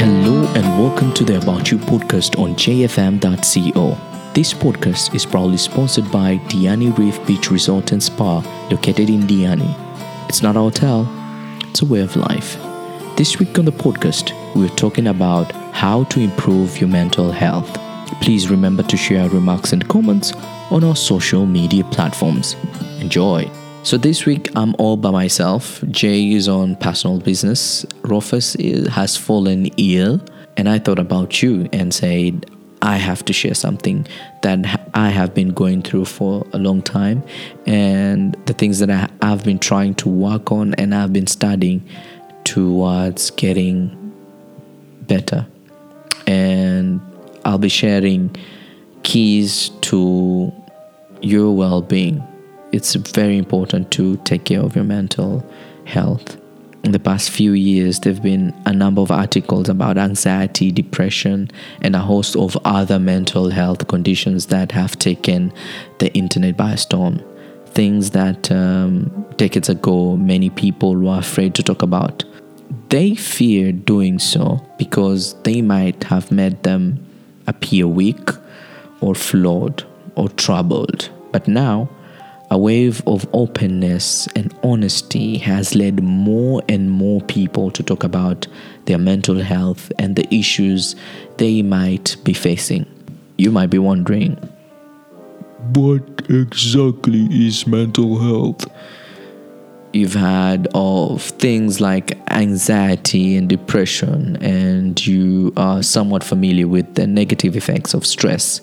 Hello and welcome to the About You podcast on jfm.co. This podcast is proudly sponsored by Diani Reef Beach Resort and Spa located in Diani. It's not a hotel, it's a way of life. This week on the podcast, we're talking about how to improve your mental health. Please remember to share remarks and comments on our social media platforms. Enjoy! So this week I'm all by myself. Jay is on personal business. Rufus is, has fallen ill, and I thought about you and said I have to share something that I have been going through for a long time, and the things that I, I've been trying to work on and I've been studying towards getting better. And I'll be sharing keys to your well-being it's very important to take care of your mental health. In the past few years, there have been a number of articles about anxiety, depression, and a host of other mental health conditions that have taken the internet by storm. Things that um, decades ago many people were afraid to talk about. They fear doing so because they might have made them appear weak or flawed or troubled. But now, a wave of openness and honesty has led more and more people to talk about their mental health and the issues they might be facing. You might be wondering, what exactly is mental health? You've heard of things like anxiety and depression, and you are somewhat familiar with the negative effects of stress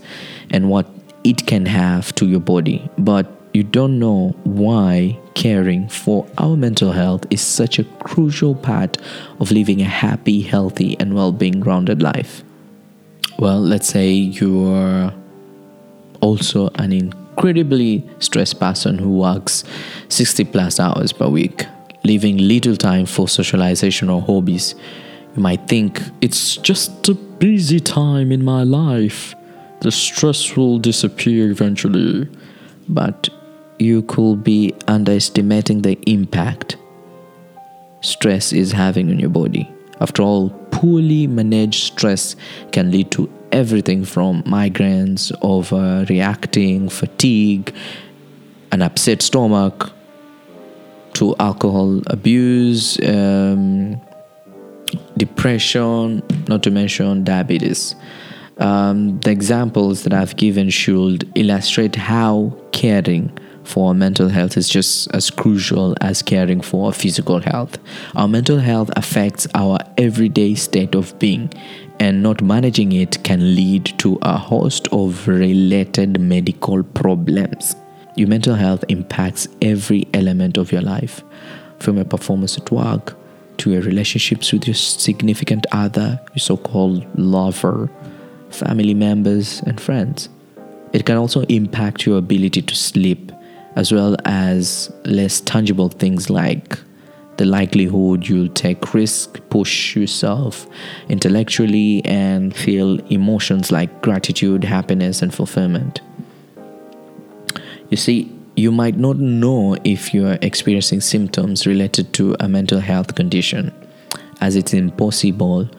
and what it can have to your body. But you don't know why caring for our mental health is such a crucial part of living a happy, healthy, and well being grounded life. Well, let's say you're also an incredibly stressed person who works 60 plus hours per week, leaving little time for socialization or hobbies. You might think it's just a busy time in my life. The stress will disappear eventually. But you could be underestimating the impact stress is having on your body. After all, poorly managed stress can lead to everything from migraines, overreacting, fatigue, an upset stomach, to alcohol abuse, um, depression, not to mention diabetes. Um, the examples that I've given should illustrate how caring for mental health is just as crucial as caring for physical health. Our mental health affects our everyday state of being, and not managing it can lead to a host of related medical problems. Your mental health impacts every element of your life, from your performance at work to your relationships with your significant other, your so called lover, family members, and friends. It can also impact your ability to sleep as well as less tangible things like the likelihood you'll take risk, push yourself intellectually, and feel emotions like gratitude, happiness, and fulfillment. You see, you might not know if you're experiencing symptoms related to a mental health condition, as it's impossible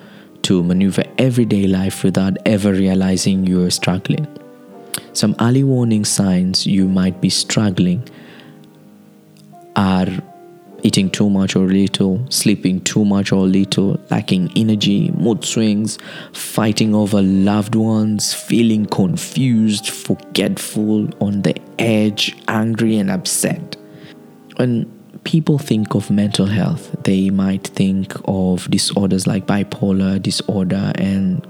to maneuver everyday life without ever realizing you're struggling. Some early warning signs you might be struggling are eating too much or little, sleeping too much or little, lacking energy, mood swings, fighting over loved ones, feeling confused, forgetful, on the edge, angry, and upset. When people think of mental health, they might think of disorders like bipolar disorder and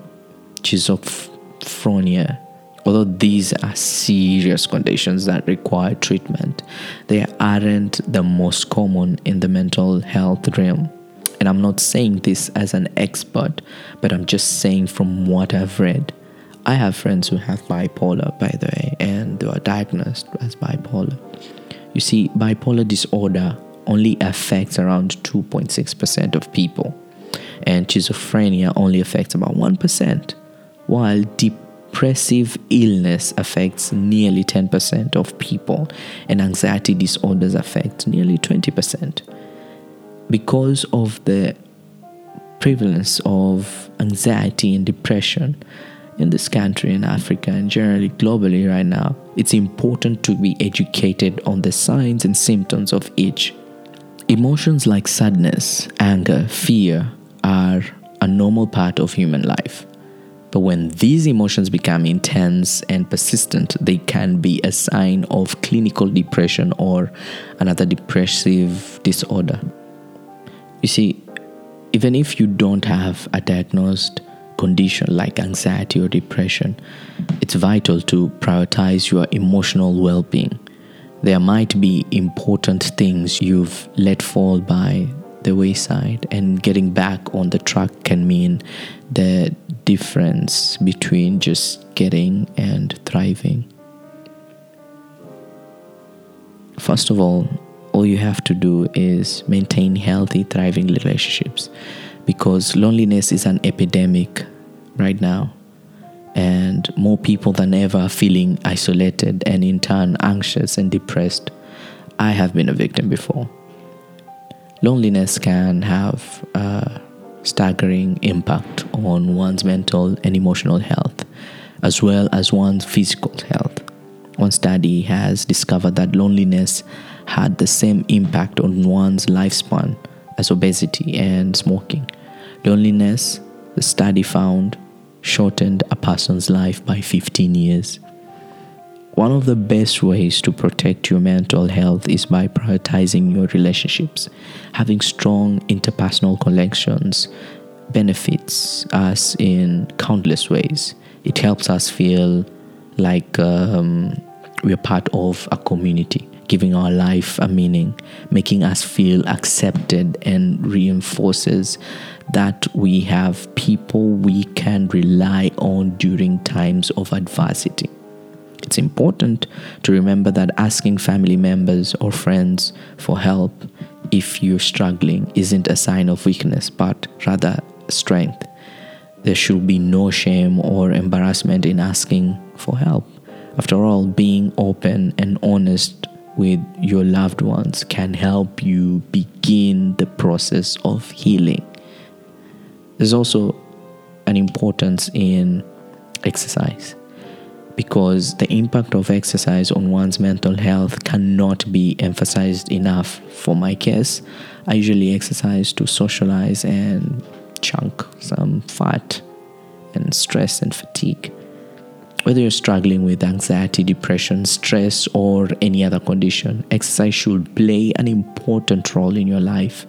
schizophrenia although these are serious conditions that require treatment, they aren't the most common in the mental health realm. And I'm not saying this as an expert, but I'm just saying from what I've read. I have friends who have bipolar, by the way, and they are diagnosed as bipolar. You see, bipolar disorder only affects around 2.6% of people, and schizophrenia only affects about 1%, while deep depressive illness affects nearly 10% of people, and anxiety disorders affect nearly 20%. Because of the prevalence of anxiety and depression in this country, in Africa, and generally globally right now, it's important to be educated on the signs and symptoms of each. Emotions like sadness, anger, fear are a normal part of human life. But when these emotions become intense and persistent, they can be a sign of clinical depression or another depressive disorder. You see, even if you don't have a diagnosed condition like anxiety or depression, it's vital to prioritize your emotional well being. There might be important things you've let fall by the wayside, and getting back on the track can mean the difference between just getting and thriving. First of all, all you have to do is maintain healthy, thriving relationships because loneliness is an epidemic right now. And more people than ever are feeling isolated and in turn anxious and depressed. I have been a victim before. Loneliness can have a staggering impact on one's mental and emotional health, as well as one's physical health. One study has discovered that loneliness had the same impact on one's lifespan as obesity and smoking. Loneliness, the study found, shortened a person's life by 15 years. One of the best ways to protect your mental health is by prioritizing your relationships. Having strong interpersonal connections benefits us in countless ways. It helps us feel like um, we're part of a community, giving our life a meaning, making us feel accepted, and reinforces that we have people we can rely on during times of adversity. It's important to remember that asking family members or friends for help if you're struggling isn't a sign of weakness, but rather strength. There should be no shame or embarrassment in asking for help. After all, being open and honest with your loved ones can help you begin the process of healing. There's also an importance in exercise because the impact of exercise on one's mental health cannot be emphasized enough. For my case, I usually exercise to socialize and chunk some fat and stress and fatigue. Whether you're struggling with anxiety, depression, stress, or any other condition, exercise should play an important role in your life.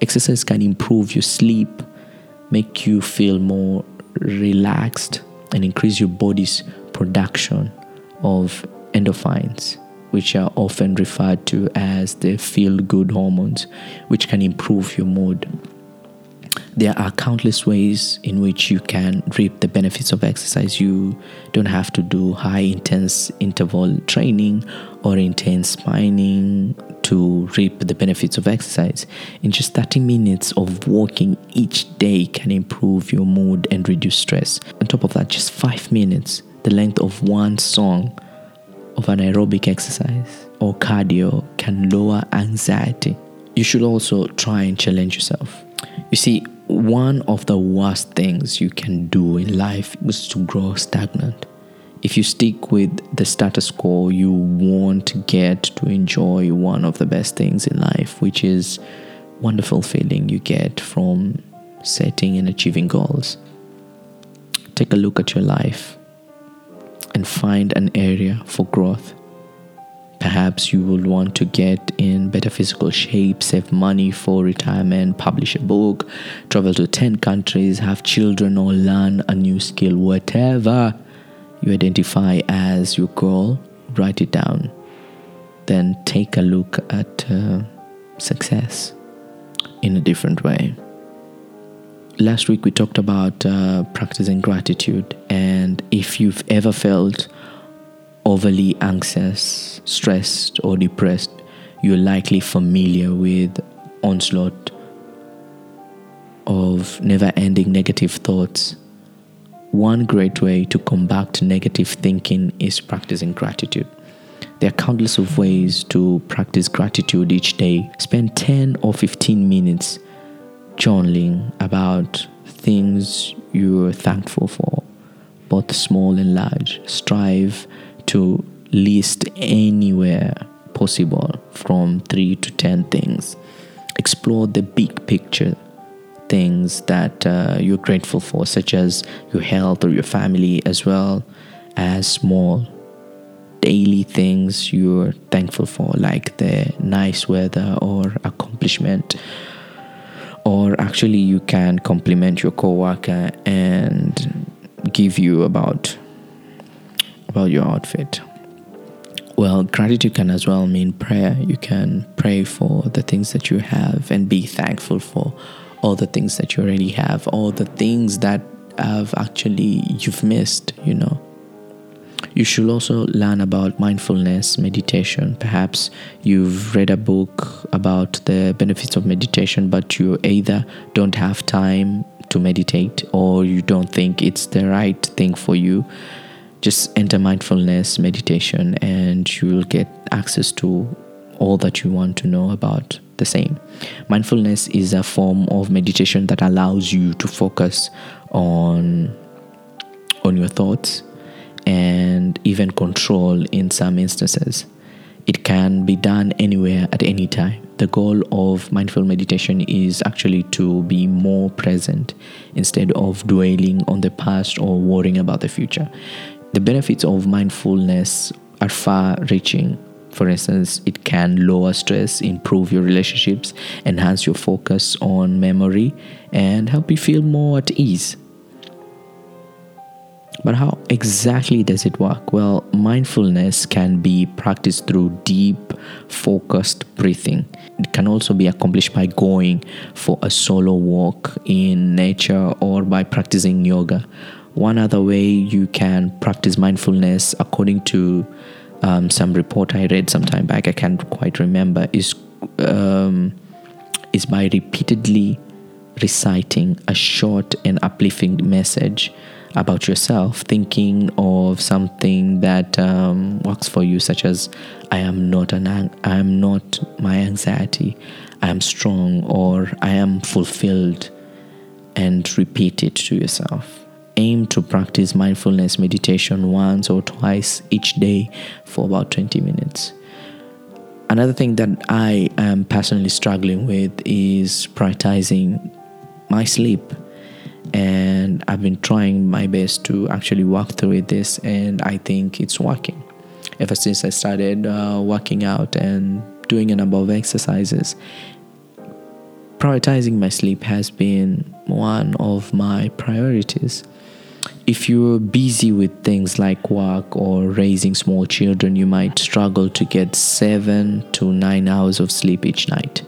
Exercise can improve your sleep, make you feel more relaxed, and increase your body's production of endorphins, which are often referred to as the feel good hormones, which can improve your mood. There are countless ways in which you can reap the benefits of exercise. You don't have to do high intense interval training or intense spinning to reap the benefits of exercise. In just 30 minutes of walking each day can improve your mood and reduce stress. On top of that, just 5 minutes the length of one song of an aerobic exercise or cardio can lower anxiety. You should also try and challenge yourself. You see, one of the worst things you can do in life is to grow stagnant. If you stick with the status quo, you won't get to enjoy one of the best things in life, which is wonderful feeling you get from setting and achieving goals. Take a look at your life and find an area for growth. Perhaps you will want to get in better physical shape, save money for retirement, publish a book, travel to 10 countries, have children, or learn a new skill. Whatever you identify as your goal, write it down. Then take a look at uh, success in a different way last week we talked about uh, practicing gratitude, and if you've ever felt overly anxious, stressed, or depressed, you're likely familiar with onslaught of never-ending negative thoughts. One great way to combat negative thinking is practicing gratitude. There are countless of ways to practice gratitude each day. Spend 10 or 15 minutes journaling about things you're thankful for, both small and large. Strive to list anywhere possible from three to ten things. Explore the big picture things that uh, you're grateful for, such as your health or your family, as well as small daily things you're thankful for, like the nice weather or accomplishment. Or actually, you can compliment your coworker and give you about about your outfit. Well, gratitude can as well mean prayer. You can pray for the things that you have and be thankful for all the things that you already have, all the things that have actually you've missed, you know. You should also learn about mindfulness, meditation. Perhaps you've read a book about the benefits of meditation, but you either don't have time to meditate or you don't think it's the right thing for you. Just enter mindfulness meditation and you will get access to all that you want to know about the same. Mindfulness is a form of meditation that allows you to focus on on your thoughts and even control in some instances. It can be done anywhere at any time. The goal of mindful meditation is actually to be more present instead of dwelling on the past or worrying about the future. The benefits of mindfulness are far reaching. For instance, it can lower stress, improve your relationships, enhance your focus on memory, and help you feel more at ease. But how exactly does it work? Well, mindfulness can be practiced through deep, focused breathing. It can also be accomplished by going for a solo walk in nature or by practicing yoga. One other way you can practice mindfulness, according to um, some report I read some time back, I can't quite remember, is um, is by repeatedly reciting a short and uplifting message about yourself, thinking of something that um, works for you, such as "I am not an I am not my anxiety, I am strong," or "I am fulfilled," and repeat it to yourself. Aim to practice mindfulness meditation once or twice each day for about 20 minutes. Another thing that I am personally struggling with is prioritizing my sleep and I've been trying my best to actually work through this, and I think it's working. Ever since I started uh, working out and doing a number of exercises, prioritizing my sleep has been one of my priorities. If you're busy with things like work or raising small children, you might struggle to get seven to nine hours of sleep each night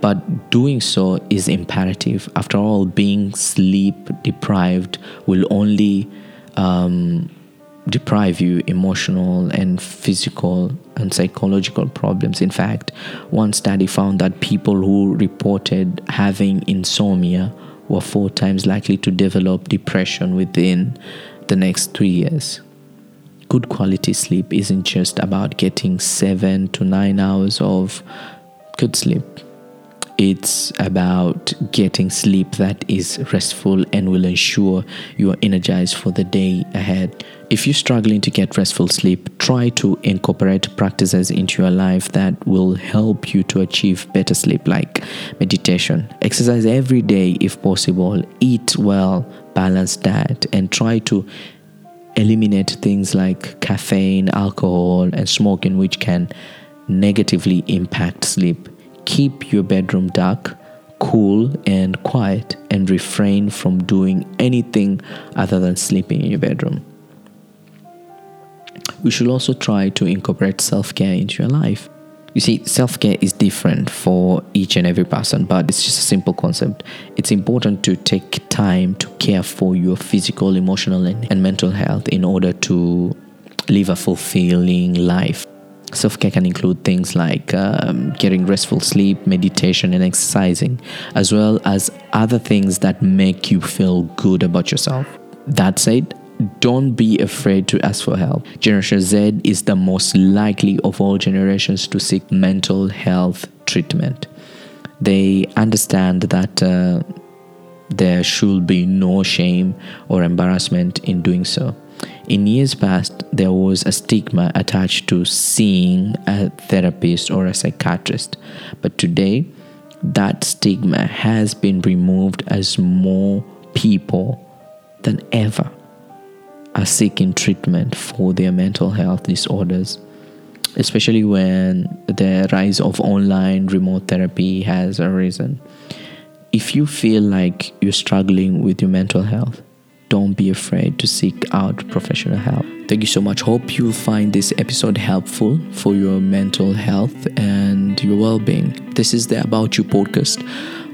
but doing so is imperative. After all, being sleep deprived will only um, deprive you emotional and physical and psychological problems. In fact, one study found that people who reported having insomnia were four times likely to develop depression within the next three years. Good quality sleep isn't just about getting seven to nine hours of good sleep it's about getting sleep that is restful and will ensure you are energized for the day ahead. If you're struggling to get restful sleep, try to incorporate practices into your life that will help you to achieve better sleep, like meditation. Exercise every day if possible, eat well, balanced diet, and try to eliminate things like caffeine, alcohol, and smoking, which can negatively impact sleep. Keep your bedroom dark, cool, and quiet, and refrain from doing anything other than sleeping in your bedroom. We should also try to incorporate self care into your life. You see, self care is different for each and every person, but it's just a simple concept. It's important to take time to care for your physical, emotional, and, and mental health in order to live a fulfilling life. Self care can include things like um, getting restful sleep, meditation, and exercising, as well as other things that make you feel good about yourself. That said, don't be afraid to ask for help. Generation Z is the most likely of all generations to seek mental health treatment. They understand that uh, There should be no shame or embarrassment in doing so. In years past, there was a stigma attached to seeing a therapist or a psychiatrist, but today, that stigma has been removed as more people than ever are seeking treatment for their mental health disorders, especially when the rise of online remote therapy has arisen. If you feel like you're struggling with your mental health, don't be afraid to seek out professional help. Thank you so much. Hope you'll find this episode helpful for your mental health and your well being. This is the About You podcast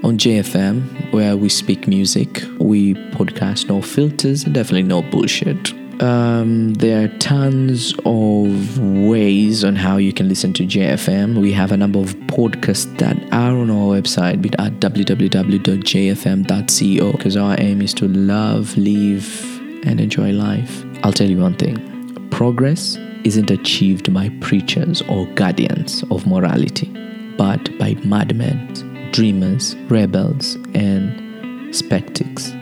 on JFM, where we speak music, we podcast no filters, and definitely no bullshit. Um, there are tons of ways on how you can listen to JFM. We have a number of podcasts that are on our website at www.jfm.co because our aim is to love, live, and enjoy life. I'll tell you one thing progress isn't achieved by preachers or guardians of morality, but by madmen, dreamers, rebels, and skeptics.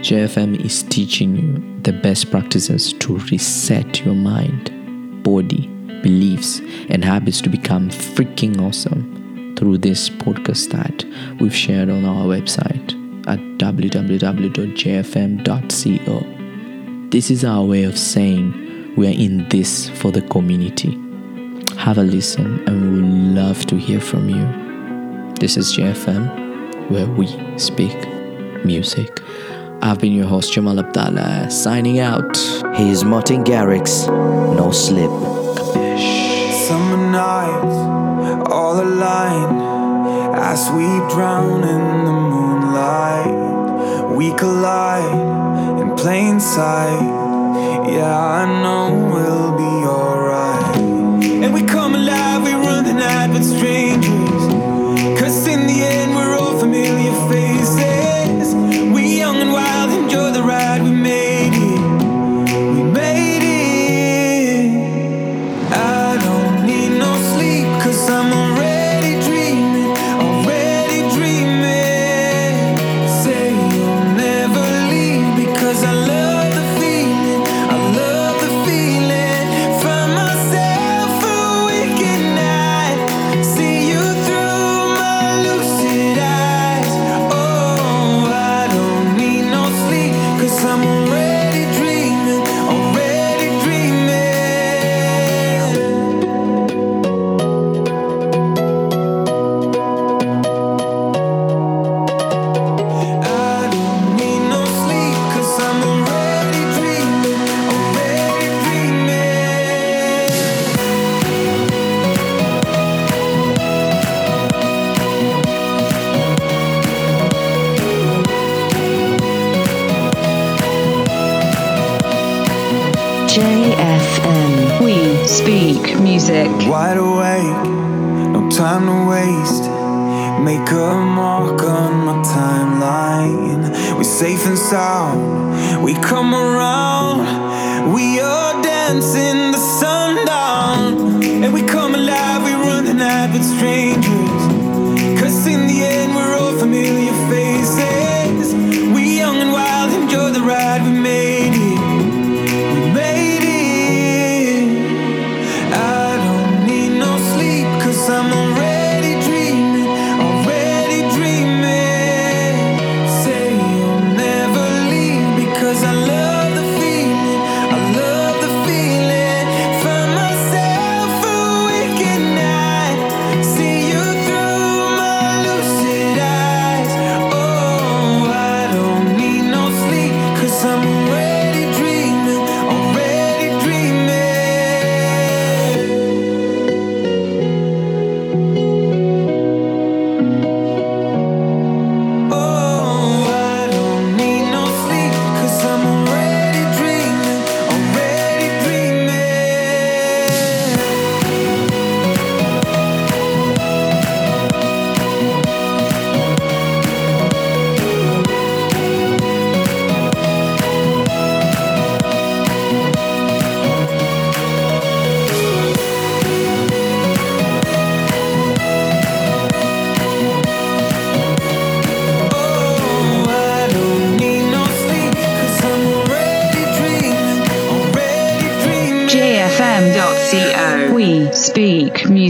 JFM is teaching you the best practices to reset your mind, body, beliefs, and habits to become freaking awesome through this podcast that we've shared on our website at www.jfm.co. This is our way of saying we are in this for the community. Have a listen, and we would love to hear from you. This is JFM, where we speak music. I've been your host Jamal Abdallah, signing out. He's Martin Garrix, no slip. Summer nights, all aligned, as we drown in the moonlight. We collide in plain sight. Yeah, I know we'll be alright. And we come JFM. We speak music. Wide awake, no time to waste. Make a mark on my timeline. We're safe and sound. We come around. We are dancing the sundown. And we come alive. We run the night with strangers.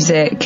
Music.